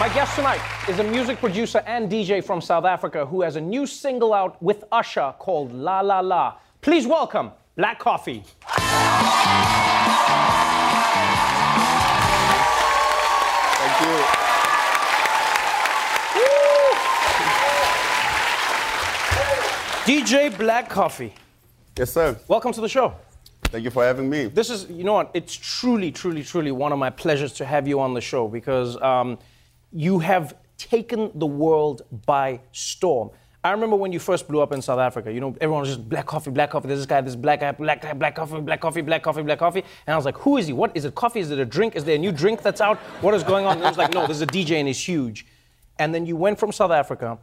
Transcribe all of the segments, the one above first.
My guest tonight is a music producer and DJ from South Africa who has a new single out with Usher called La La La. Please welcome Black Coffee. Thank you. DJ Black Coffee. Yes, sir. Welcome to the show. Thank you for having me. This is, you know what, it's truly, truly, truly one of my pleasures to have you on the show because um, you have taken the world by storm. I remember when you first blew up in South Africa, you know, everyone was just black coffee, black coffee, there's this guy, this black guy, black guy, black coffee, black coffee, black coffee, black coffee. And I was like, who is he? What is it coffee? Is it a drink? Is there a new drink that's out? What is going on? And it was like, no, there's a DJ and he's huge. And then you went from South Africa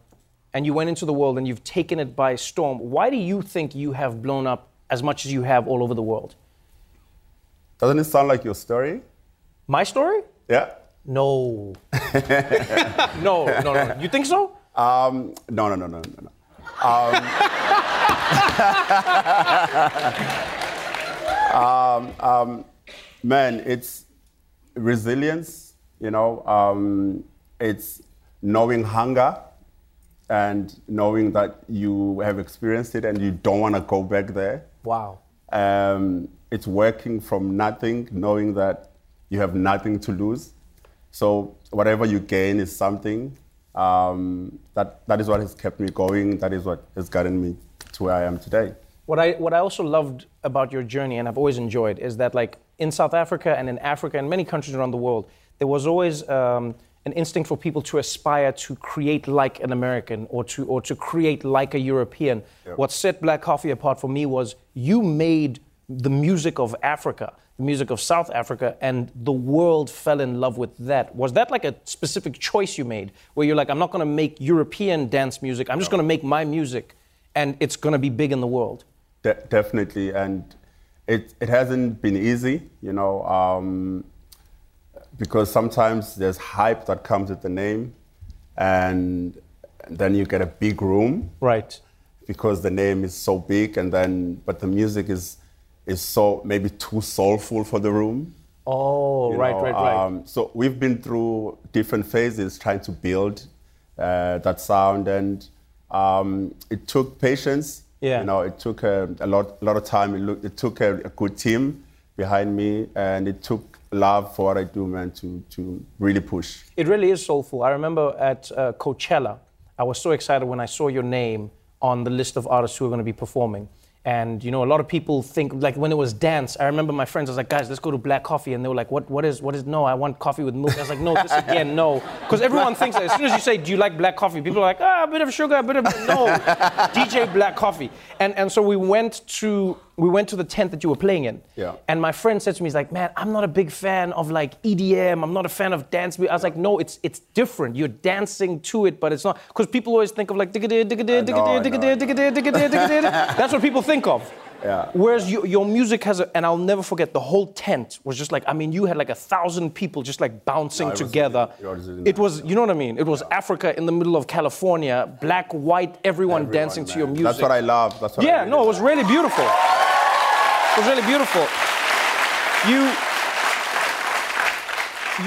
and you went into the world and you've taken it by storm. Why do you think you have blown up as much as you have all over the world? Doesn't it sound like your story? My story? Yeah. No. no, no, no. You think so? Um, no, no, no, no, no, no. Um, um, um, man, it's resilience, you know, um, it's knowing hunger and knowing that you have experienced it and you don't want to go back there. Wow. Um, it's working from nothing, knowing that you have nothing to lose. So whatever you gain is something. Um, that, that is what has kept me going. That is what has gotten me to where I am today. What I, what I also loved about your journey, and I've always enjoyed, is that like in South Africa and in Africa and many countries around the world, there was always um, an instinct for people to aspire to create like an American or to, or to create like a European. Yep. What set Black Coffee apart for me was you made the music of Africa, music of South Africa, and the world fell in love with that. Was that like a specific choice you made where you're like, I'm not gonna make European dance music, I'm just gonna make my music and it's gonna be big in the world? De- definitely, and it, it hasn't been easy, you know, um, because sometimes there's hype that comes with the name, and then you get a big room Right. because the name is so big, and then but the music is is so maybe too soulful for the room. Oh, you right, know, right, right. Um, so we've been through different phases trying to build uh, that sound, and um, it took patience. Yeah. You know, it took a, a lot, a lot of time. It, look, it took a, a good team behind me, and it took love for what I do, man, to to really push. It really is soulful. I remember at uh, Coachella, I was so excited when I saw your name on the list of artists who are going to be performing. And you know, a lot of people think like when it was dance. I remember my friends. I was like, guys, let's go to Black Coffee, and they were like, what? What is? What is? No, I want coffee with milk. I was like, no, this again, no, because everyone thinks that as soon as you say, do you like black coffee? People are like, ah, a bit of sugar, a bit of no, DJ Black Coffee. And and so we went to we went to the tent that you were playing in. Yeah. And my friend said to me, he's like, man, I'm not a big fan of like EDM. I'm not a fan of dance. music." I was like, no, it's it's different. You're dancing to it, but it's not because people always think of like digga digga digga digga know, I digga know, I digga digga digga digga digga. That's what people think of. Yeah. Whereas your, your music has, a, and I'll never forget, the whole tent was just like, I mean, you had like a thousand people just like bouncing No, was together. it was It was, you know what I mean? It was Africa in the middle of California, black, white, everyone, Everyone, dancing to your music. That's what I love. That's what I Yeah, really no, it was really beautiful. It was really beautiful. You,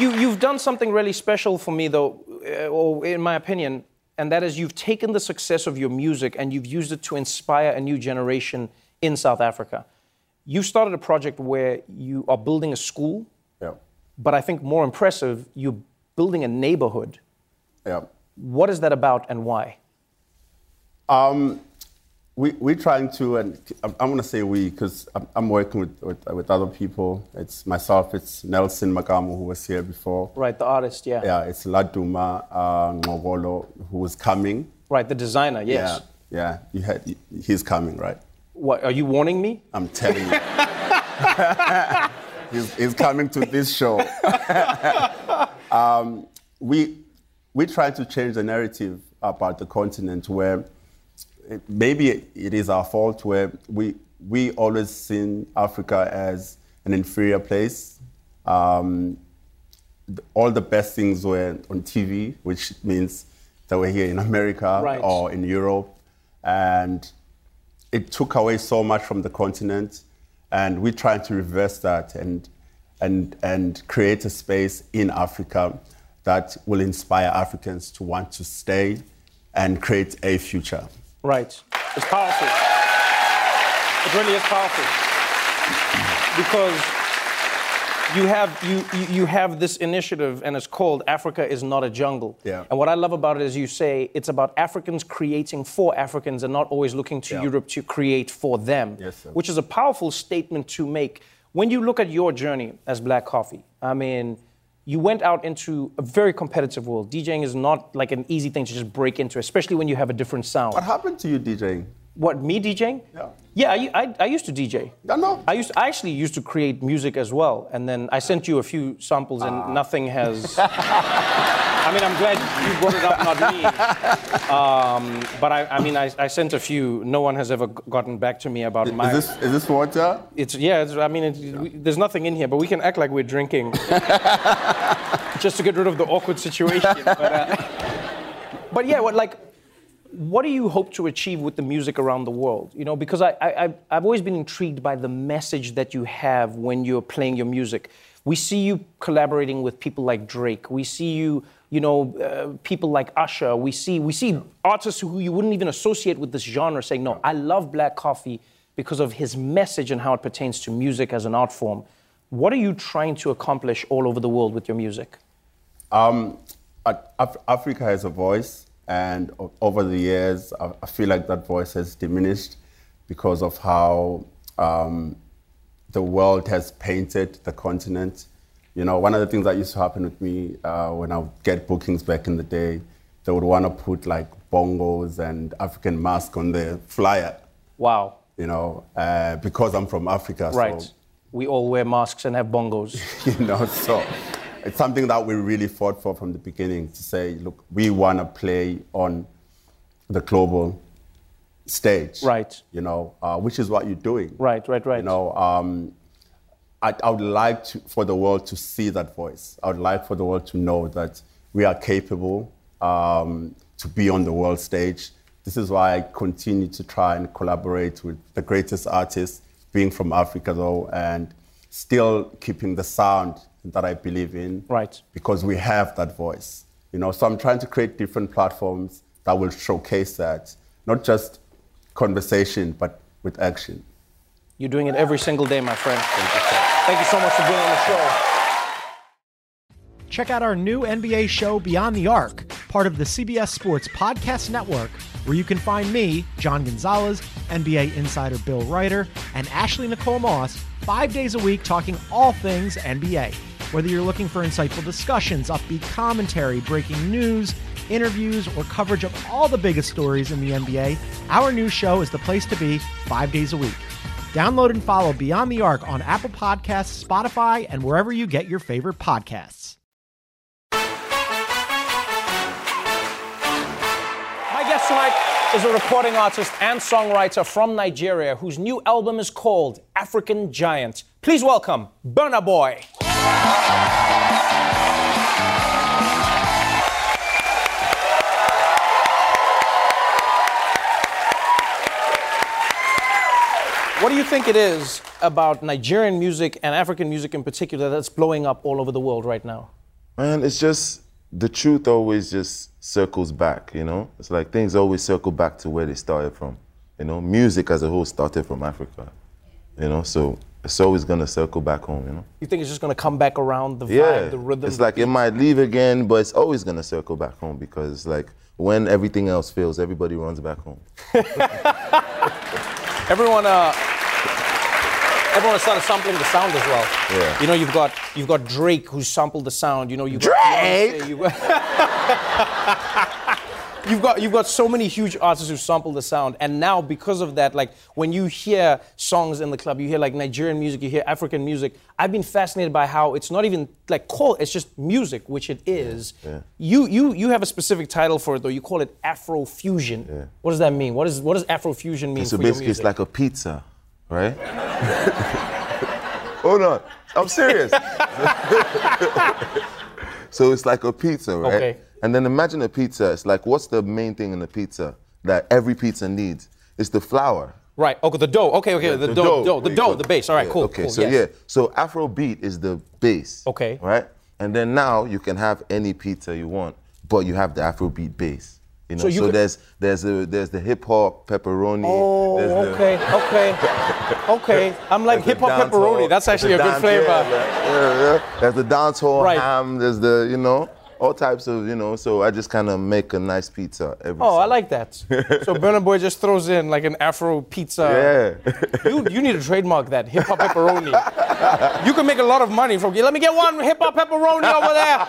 you, you've done something really special for me, though, uh, or in my opinion, and that is you've taken the success of your music and you've used it to inspire a new generation in South Africa. You started a project where you are building a school, Yeah. but I think more impressive, you're building a neighborhood. Yeah. What is that about and why? Um, we, we're trying to, and I'm, I'm going to say we because I'm, I'm working with, with, with other people. It's myself, it's Nelson Makamo, who was here before. Right, the artist, yeah. Yeah, it's Laduma uh, Ngxokolo, who was coming. Right, the designer, yes. Yeah, yeah, you had, he's coming, right? What, are you warning me? I'm telling you. he's, he's coming to this show. um, we, we try to change the narrative about the continent where it, maybe it is our fault where we, we always seen Africa as an inferior place. Um, all the best things were on TV, which means that we're here in America Right. or in Europe. And it took away so much from the continent. And we're trying to reverse that and, and, and create a space in Africa that will inspire Africans to want to stay and create a future. Right. It's powerful. It really is powerful. Because you have you, you have this initiative and it's called Africa is not a jungle. Yeah. And what I love about it is you say it's about Africans creating for Africans and not always looking to Yeah. Europe to create for them. Yes, sir. Which is a powerful statement to make. When you look at your journey as Black Coffee, I mean, you went out into a very competitive world. DJing is not like an easy thing to just break into, especially when you have a different sound. What happened to you, DJing? What me DJing? Yeah. Yeah, I, I, I used to DJ. I know. I used I actually used to create music as well, and then I sent you a few samples, and Ah. nothing has. I mean, I'm glad you brought it up, not me. Um, but I, I mean, I, I sent a few. No one has ever gotten back to me about my. Is this, is this water? It's yeah. It's, I mean, it's, we, there's nothing in here, but we can act like we're drinking, just to get rid of the awkward situation. But, uh, but yeah, what like, what do you hope to achieve with the music around the world? You know, because I, I I've- always been intrigued by the message that you have when you're playing your music. We see you collaborating with people like Drake. We see you, you know, uh, people like Usher. We see we see artists who you wouldn't even associate with this genre saying, "No, I love Black Coffee because of his message and how it pertains to music as an art form." What are you trying to accomplish all over the world with your music? Um, Af- Africa has a voice, and over the years, I, feel like that voice has diminished because of how um, the world has painted the continent. You know, one of the things that used to happen with me uh, when I would get bookings back in the day, they would want to put like bongos and African mask on the flyer. Wow. You know, uh, because I'm from Africa. Right. So We all wear masks and have bongos. you know so it's something that we really fought for from the beginning to say look we want to play on the global stage Right. you know uh, which is what you're doing Right, right, right. you know um, I, I would like to, for the world to see that voice i would like for the world to know that we are capable um, to be on the world stage this is why i continue to try and collaborate with the greatest artists being from africa though and still keeping the sound that i believe in Right. because we have that voice you know so i'm trying to create different platforms that will showcase that not just conversation but with action You're doing it every single day, my friend. Thank you, Thank you so much for being on the show. Check out our new NBA show, Beyond the Arc, part of the CBS Sports Podcast Network, where you can find me, John Gonzalez, NBA insider Bill Reiter, and Ashley Nicole Moss five days a week talking all things NBA. Whether you're looking for insightful discussions, upbeat commentary, breaking news, interviews, or coverage of all the biggest stories in the NBA, our new show is the place to be five days a week. Download and follow Beyond the Arc on Apple Podcasts, Spotify, and wherever you get your favorite podcasts. My guest tonight is a recording artist and songwriter from Nigeria whose new album is called African Giant. Please welcome Burna Boy. What do you think it is about Nigerian music and African music in particular that's blowing up all over the world right now? Man, it's just the truth always just circles back, you know? It's like things always circle back to where they started from. You know, music as a whole started from Africa. You know, so it's always gonna circle back home, you know? You think it's just going to come back around the vibe, Yeah. the rhythm? It's like it might leave again, but it's always gonna circle back home because like when everything else fails, everybody runs back home. Everyone, uh, everyone started sampling the sound as well. Yeah. You know, you've got you've got Drake who sampled the sound. You know, you've Drake? got Beyonce, you've got, you've got so many huge artists who sample the sound, and now because of that, like when you hear songs in the club, you hear like Nigerian music, you hear African music. I've been fascinated by how it's not even like called; it's just music, which it is. Yeah. You you you have a specific title for it though. You call it Afro fusion. Yeah. What does that mean? What is what does Afro fusion mean so basically, it's like a pizza, right? Hold on, I'm serious. so it's like a pizza, right? Okay. And then imagine a pizza. It's like, what's the main thing in a pizza that every pizza needs? It's the flour. Right. Okay. The dough. Okay. Okay. the, dough. dough. The dough. The base. All right. Yeah, Cool. Okay. cool, so yes. yeah. So Afrobeat is the base. Okay. Right. And then now you can have any pizza you want, but you have the Afrobeat base. You know. So So, could- there's there's a there's the hip hop pepperoni. Oh, there's the- okay, okay, okay. I'm like hip hop pepperoni. hall- That's actually a good dance- flavor. Yeah, yeah, yeah. There's the dance hall Right. ham. There's the you know all types of you know. So I just kind of make a nice pizza every. Oh, I like that. so Burna Boy just throws in like an Afro pizza. Yeah. You you need to trademark that hip hop pepperoni. you can make a lot of money from. Let me get one hip hop pepperoni over there.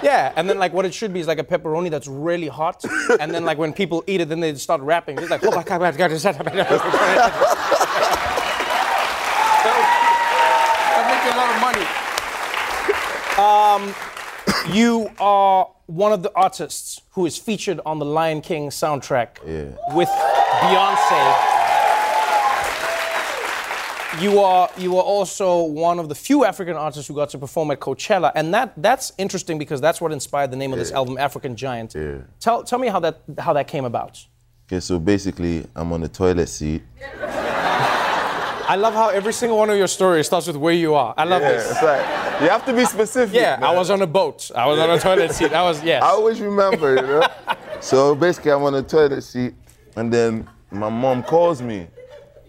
Yeah, and then like what it should be is like a pepperoni that's really hot, and then like when people eat it, then they start rapping. It's like, oh my god, my god, That makes you a lot of money. Um, you are one of the artists who is featured on the Lion King soundtrack Yeah. with Beyonce. You are you are also one of the few African artists who got to perform at Coachella, and that that's interesting because that's what inspired the name of this album, African Giant. Yeah. Tell tell me how that how that came about. Okay, so basically, I'm on the toilet seat. I love how every single one of your stories starts with where you are. I love this. It's like you have to be specific. Yeah, I was on a boat. I was on a toilet seat. I was yes. I always remember, you know. so basically, I'm on a toilet seat, and then my mom calls me,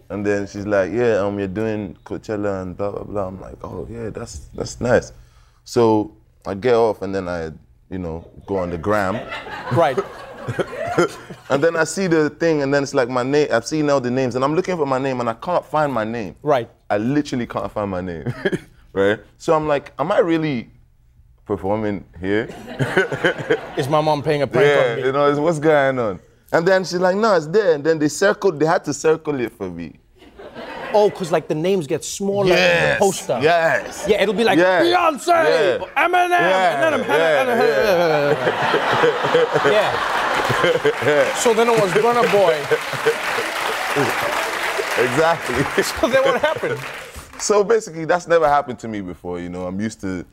and then she's like, "Yeah, um, you're doing Coachella and blah blah blah." I'm like, "Oh yeah, that's that's nice." So I get off, and then I, you know, go on the gram, Right. and then I see the thing, and then it's like my name. I've seen all the names, and I'm looking for my name, and I can't find my name. Right. I literally can't find my name. right. So I'm like, am I really performing here? Is my mom paying a prank Yeah, on me? you know, it's- what's going on? And then she's like, no, it's there. And then they circled, they had to circle it for me. Oh, because like the names get smaller in the poster. Yes. Yeah, it'll be like Yeah. Beyonce, Yeah. Eminem, and then I'm Yeah, yeah. So then it was Burna Boy. Exactly. So then what happened? so basically, that's never happened to me before. You know, I'm used to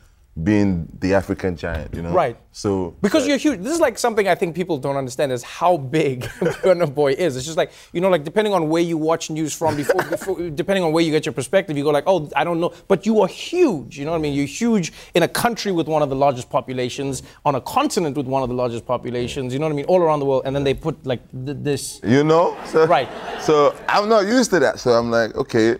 being the African giant. You know. Right. So Because uh, you're huge. This is like something I think people don't understand is how big Burna Boy is. It's just like, you know, like depending on where you watch news from, before, before, depending on where you get your perspective, you go like, oh, I don't know. But you are huge. You know what I mean? You're huge in a country with one of the largest populations, on a continent with one of the largest populations, you know what I mean? All around the world. And then they put like th- this. You know? So, Right. So I'm not used to that. So I'm like, okay,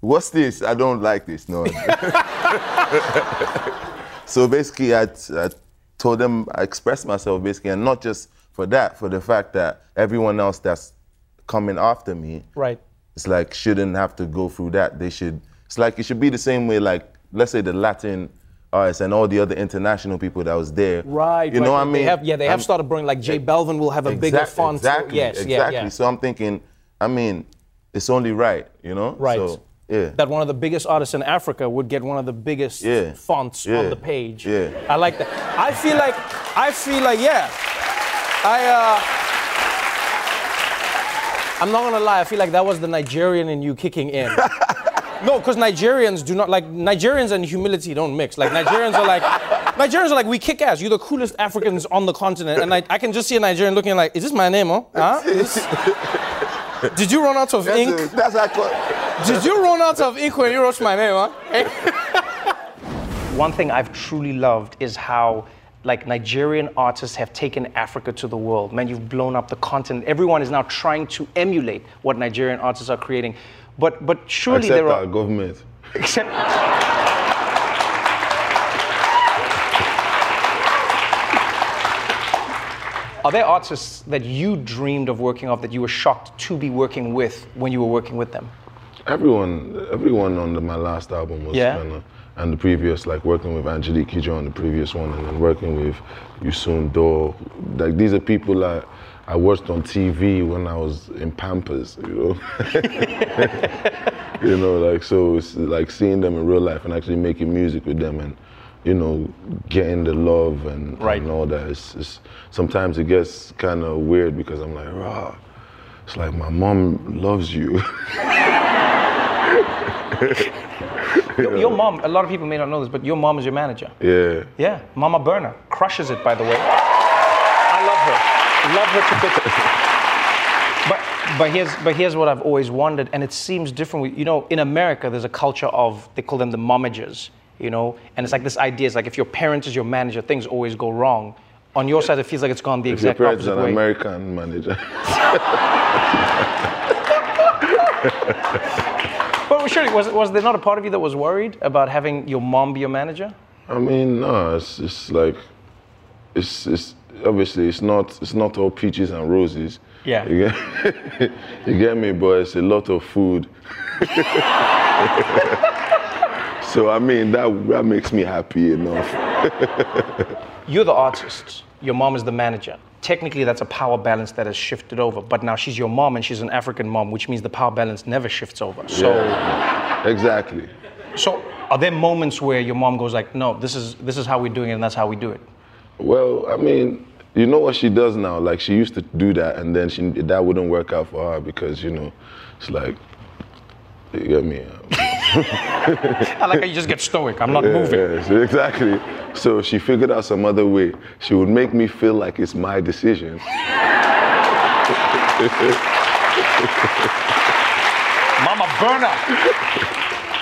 what's this? I don't like this. No. so basically, I, I told them, I expressed myself basically, and not just for that, for the fact that everyone else that's coming after me, Right. it's like shouldn't have to go through that. They should. It's like it should be the same way. Like let's say the Latin artists and all the other international people that was there. Right. You right. know what I They mean? have- yeah, they have I'm- started bringing like J Balvin will have a bigger Exact- font. Exactly. Yes, exactly. yeah, yeah. So I'm thinking, I mean, it's only right, you know? Right. So, yeah. that one of the biggest artists in Africa would get one of the biggest Yeah. fonts Yeah. on the page. Yeah. I like that. I feel like, I feel like, yeah. I, uh, I'm not gonna lie, I feel like that was the Nigerian in you kicking in. no, because Nigerians do not, like, Nigerians and humility don't mix. Like, Nigerians are like, Nigerians are like, we kick ass. You're the coolest Africans on the continent. And I, I can just see a Nigerian looking like, is this my name, huh? huh? Did you run out of ink? that's, a, that's how Did you run out of ink when you wrote my name, huh? One thing I've truly loved is how like Nigerian artists have taken Africa to the world. Man, you've blown up the continent. Everyone is now trying to emulate what Nigerian artists are creating. But but surely Except there our are government. except Are there artists that you dreamed of working off that you were shocked to be working with when you were working with them? Everyone, everyone on the, my last album was Yeah. kinda, and the previous, like working with Angelique Kidjo on the previous one, and then working with Youssou N'Dour. Like these are people that I watched on TV when I was in Pampers, you know. you know, like so it's like seeing them in real life and actually making music with them and you know getting the love and, Right. and all that. It's, it's sometimes it gets kind of weird because I'm like, rah. It's like my mom loves you. Your, your mom, a lot of people may not know this, but your mom is your manager. yeah. Yeah, Mama Burna crushes it, by the way. I love her, love her to bits. But but here's but here's what I've always wondered, and it seems different. You know, in America, there's a culture of they call them the momagers. You know, and it's like this idea is like if your parent is your manager, things always go wrong. On your side, it feels like it's gone the If your exact parents opposite an way. American manager. Surely, was was there not a part of you that was worried about having your mom be your manager? I mean, no, it's, it's like, it's, it's obviously it's not it's not all peaches and roses. Yeah. You get, you get me, but it's a lot of food. so I mean that that makes me happy enough. You're the artist. Your mom is the manager. Technically, that's a power balance that has shifted over. But now she's your mom and she's an African mom, which means the power balance never shifts over. So, Exactly. so are there moments where your mom goes like, "No, this is this is how we're doing it, and that's how we do it." Well, I mean, you know what she does now? Like she used to do that, and then she that wouldn't work out for her because you know, it's like, you get me. I like how you just get stoic. I'm not Yeah, moving. yeah, exactly. So she figured out some other way. She would make me feel like it's my decision. Mama Burna.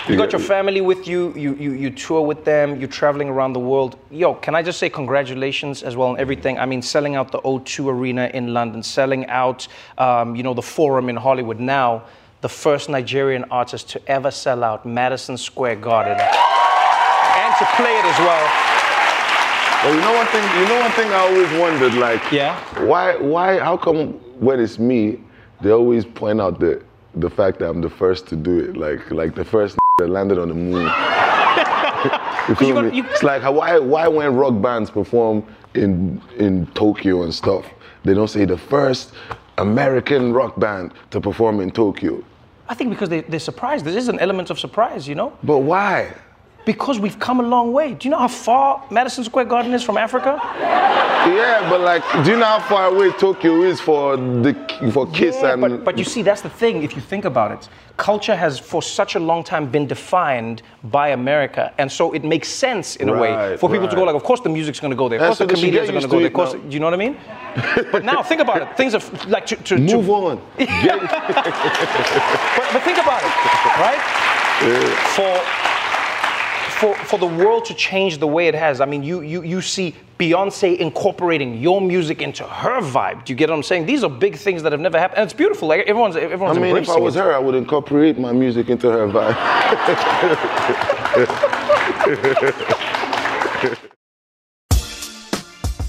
You got your family with you, you, you, you tour with them, you're traveling around the world. Yo, can I just say congratulations as well on everything? I mean, selling out the O2 Arena in London, selling out, um, you know, the Forum in Hollywood. Now, the first Nigerian artist to ever sell out Madison Square Garden. And to play it as well. But you know one thing. You know one thing I always wondered, like, Yeah? why, why, how come when it's me, they always point out the the fact that I'm the first to do it, like, like the first that landed on the moon. you feel got- me? you- it's like why, why when rock bands perform in in Tokyo and stuff, they don't say the first American rock band to perform in Tokyo. I think because they, they're surprised. There is an element of surprise, you know? But why? Because we've come a long way. Do you know how far Madison Square Garden is from Africa? Yeah, but like, do you know how far away Tokyo is for the for Kiss Yeah, and? but, but you see, that's the thing. If you think about it, culture has for such a long time been defined by America, and so it makes sense in a way for people to go like, of course the music's going to go there, of course so the comedians are going to go there. Of course, now. do you know what I mean? but now think about it. Things are like to, to, to Move on. But, but think about it, right? For for for the world to change the way it has. I mean, you you you see Beyonce incorporating your music into her vibe. Do you get what I'm saying? These are big things that have never happened, and it's beautiful. Like everyone's everyone's I mean, if I was it. her, I would incorporate my music into her vibe.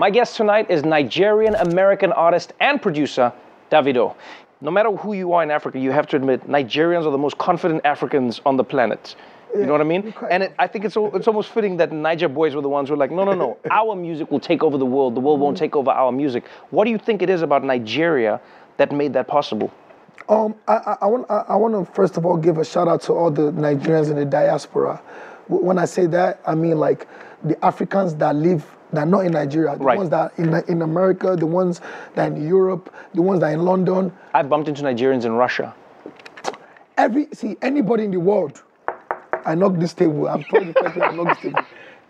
My guest tonight is Nigerian American artist and producer Davido. No matter who you are in Africa, you have to admit Nigerians are the most confident Africans on the planet. You know what I mean? And it, I think it's it's almost fitting that Niger boys were the ones who were like, no, no, no, our music will take over the world. The world won't take over our music. What do you think it is about Nigeria that made that possible? Um, I, I, I want I, I want to first of all give a shout out to all the Nigerians in the diaspora. When I say that, I mean like the Africans that live that are not in Nigeria, the Right. ones that are in in America, the ones that are in Europe, the ones that are in London. I've bumped into Nigerians in Russia. Every see anybody in the world, I knock this table. I'm probably the person I knock this table.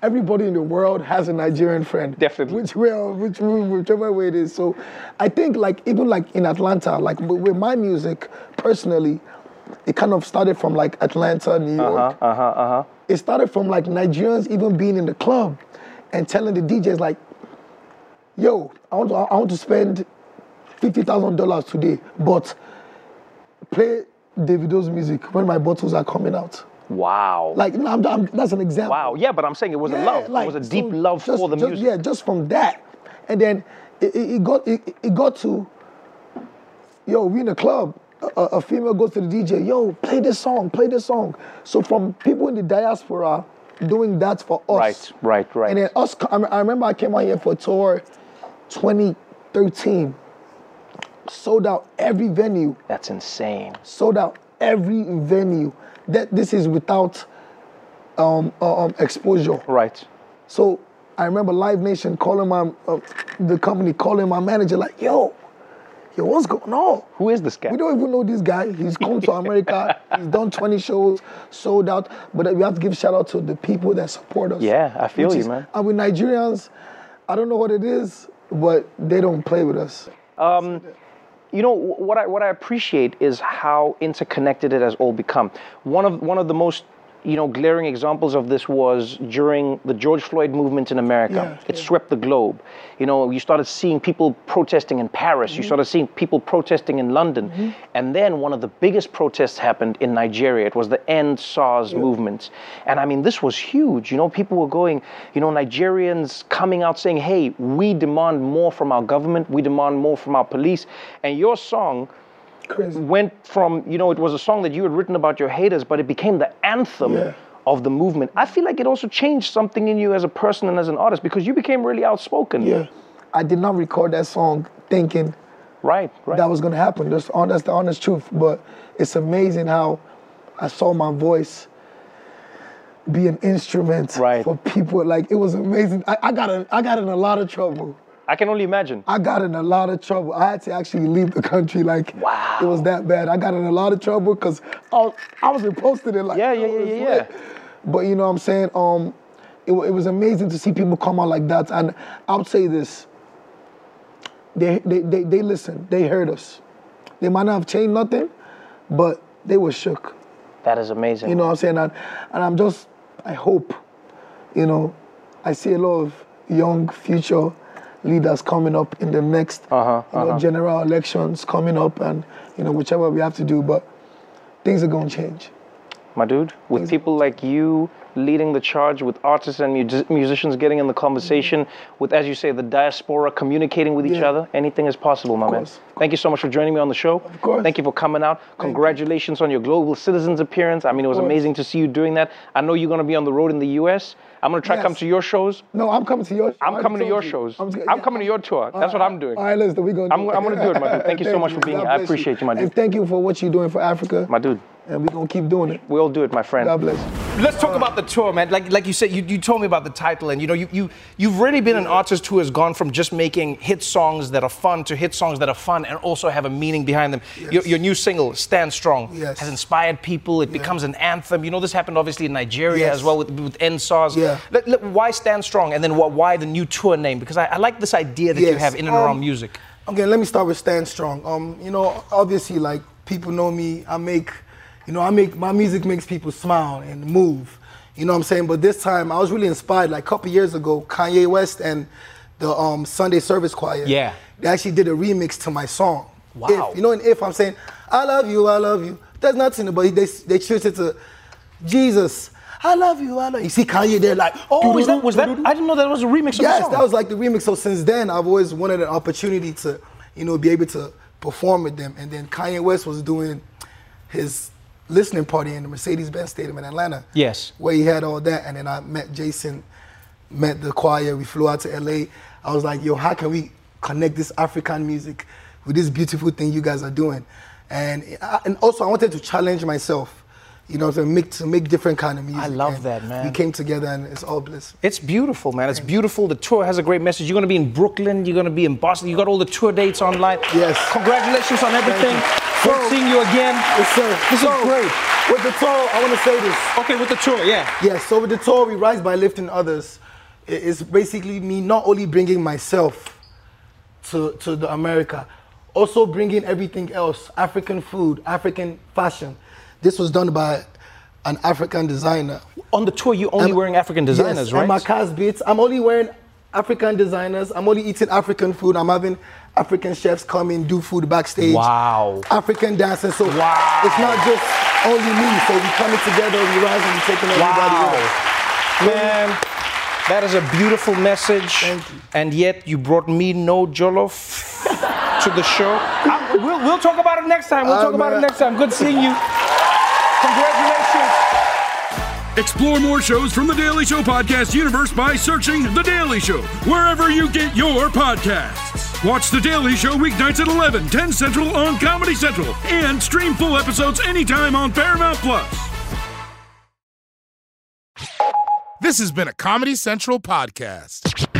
everybody in the world has a Nigerian friend. Definitely. Which way, which whichever way it is. So, I think like even like in Atlanta, like with, my music personally, it kind of started from like Atlanta, New York. Uh huh. Uh huh. It started from like Nigerians even being in the club and telling the DJs like, "Yo, I want to, I want to spend fifty thousand dollars today, but play Davido's music when my bottles are coming out." Wow. Like no, I'm, I'm, that's an example. wow. Yeah, but I'm saying it was a love. like, it was a so deep love just- for the just- music. Yeah, just from that, and then it, it, it got it, it got to. Yo, we in a club. A, a female goes to the DJ. Yo, play this song. Play this song. So from people in the diaspora doing that for us. Right, right, right. And then us. I remember I came out here for tour, 2013. Sold out every venue. That's insane. Sold out every venue. That this is without um, uh, um, exposure. Right. So I remember Live Nation calling my uh, the company calling my manager like, "Yo, yo, what's going on? Who is this guy? We don't even know this guy. He's come to America. He's done 20 shows, sold out. But we have to give shout out to the people that support us. Yeah, I feel you, is- man. And with Nigerians, I don't know what it is, but they don't play with us. Um, you know what I what I appreciate is how interconnected it has all become. One of one of the most you know glaring examples of this was during the George Floyd movement in America. Yeah, it swept the globe. You know, you started seeing people protesting in Paris. Mm-hmm. You started seeing people protesting in London, and then one of the biggest protests happened in Nigeria. It was the End SARS movement, and I mean this was huge. You know, people were going. You know, Nigerians coming out saying, "Hey, we demand more from our government. We demand more from our police." And your song Crazy. went from you know it was a song that you had written about your haters but it became the anthem Yeah. of the movement i feel like it also changed something in you as a person and as an artist because you became really outspoken Yeah. I did not record that song thinking right right that was gonna happen. That's, that's the honest truth. But it's amazing how I saw my voice be an instrument Right. for people. Like it was amazing. I, I got in, I got in a lot of trouble. I can only imagine I got in a lot of trouble. I had to actually leave the country. Like Wow. it was that bad. I got in a lot of trouble because I, was- I was posted it like Yeah, yo, yeah, yeah, yeah. But you know what I'm saying? Um, it, it was amazing to see people come out like that. And I'll say this. They, they, they, they listened. They heard us. They might not have changed nothing, but they were shook. that is amazing You know what I'm saying? And, and I'm just, I hope, you know, I see a lot of young future leaders coming up in the next Uh-huh, you know, general elections coming up and, you know, whichever we have to do, but things are going to change. my dude with people like you leading the charge with artists and mu- musicians getting in the conversation with as you say the diaspora communicating with each Yeah. other. Anything is possible my man. thank you so much for joining me on the show. Of course. thank you for coming out. Congratulations on your global citizens appearance. I mean it was amazing to see you doing that. I know you're going to be on the road in the us i'm going to try to come to your shows. No, I'm coming to your i'm coming to your you. shows. I'm, yeah, coming to your tour. That's what i'm doing. All right, listen, we're going to I'm- I'm gonna do it, my dude. Thank you so much for being here. I appreciate you, my dude. And thank you for what you're doing for Africa. my dude And we're going to keep doing it. we'll do it my friend God bless. Let's talk about the tour, man. Like, like you said, you, you told me about the title, and you know, you, you you've really been an artist who has gone from just making hit songs that are fun to hit songs that are fun and also have a meaning behind them. Your, your new single, "Stand Strong," Yes. has inspired people. It becomes an anthem. You know, this happened obviously in Nigeria Yes. as well with with End SARS. Yeah. Let- let- why "Stand Strong," and then why, why the new tour name? Because I, I like this idea that you have in and Um, around music. Okay, let me start with Stand Strong. Um, you know, obviously, like people know me. I make, you know, I make my music makes people smile and move. You know what I'm saying? But this time, I was really inspired. Like a couple years ago, Kanye West and the um, Sunday Service Choir. Yeah. They actually did a remix to my song. Wow. If, you know, in If I'm saying, I love you, I love you. There's nothing, but they they changed it to Jesus. I love you, I love you. You see Kanye there, like, Oh, is that was that? I didn't know that was a remix of Yes, that was like the remix. So since then, I've always wanted an opportunity to, you know, be able to perform with them. And then Kanye West was doing his listening party in the Mercedes-Benz Stadium in Atlanta. Yes. Where he had all that, and then I met Jason, met the choir. We flew out to LA. I was like, yo, how can we connect this African music with this beautiful thing you guys are doing? And I, and also I wanted to challenge myself. You know, to make to make different kind of music. I love And that, man. We came together, and it's all bliss. It's beautiful, man. It's beautiful. The tour has a great message. You're going to be in Brooklyn. You're going to be in Boston. You got all the tour dates online. Yes. Congratulations on everything. Great seeing you again. Yes, sir. This So, is great. With the tour, I want to say this. Okay, with the tour, yeah. Yes, so with the tour, we rise by lifting others. It's basically me not only bringing myself to, to the America, also bringing everything else African food, African fashion. This was done by an African designer. On the tour, you're only wearing African designers, yes, right? And my cast beats. I'm only wearing African designers. I'm only eating African food. I'm having African chefs come in, do food backstage. Wow. African dancers. So Wow. it's not just only me. So we coming together, we rise and we taking everybody Wow. with us. Man, that is a beautiful message. Thank you. And yet you brought me no jollof to the show. I- we'll, we'll talk about it next time. We'll Uh, talk about it next time. Good seeing you. Congratulations. Explore more shows from the Daily Show podcast universe by searching The Daily Show wherever you get your podcasts. Watch The Daily Show weeknights at 11, 10 Central on Comedy Central, and stream full episodes anytime on Paramount Plus. This has been a Comedy Central podcast.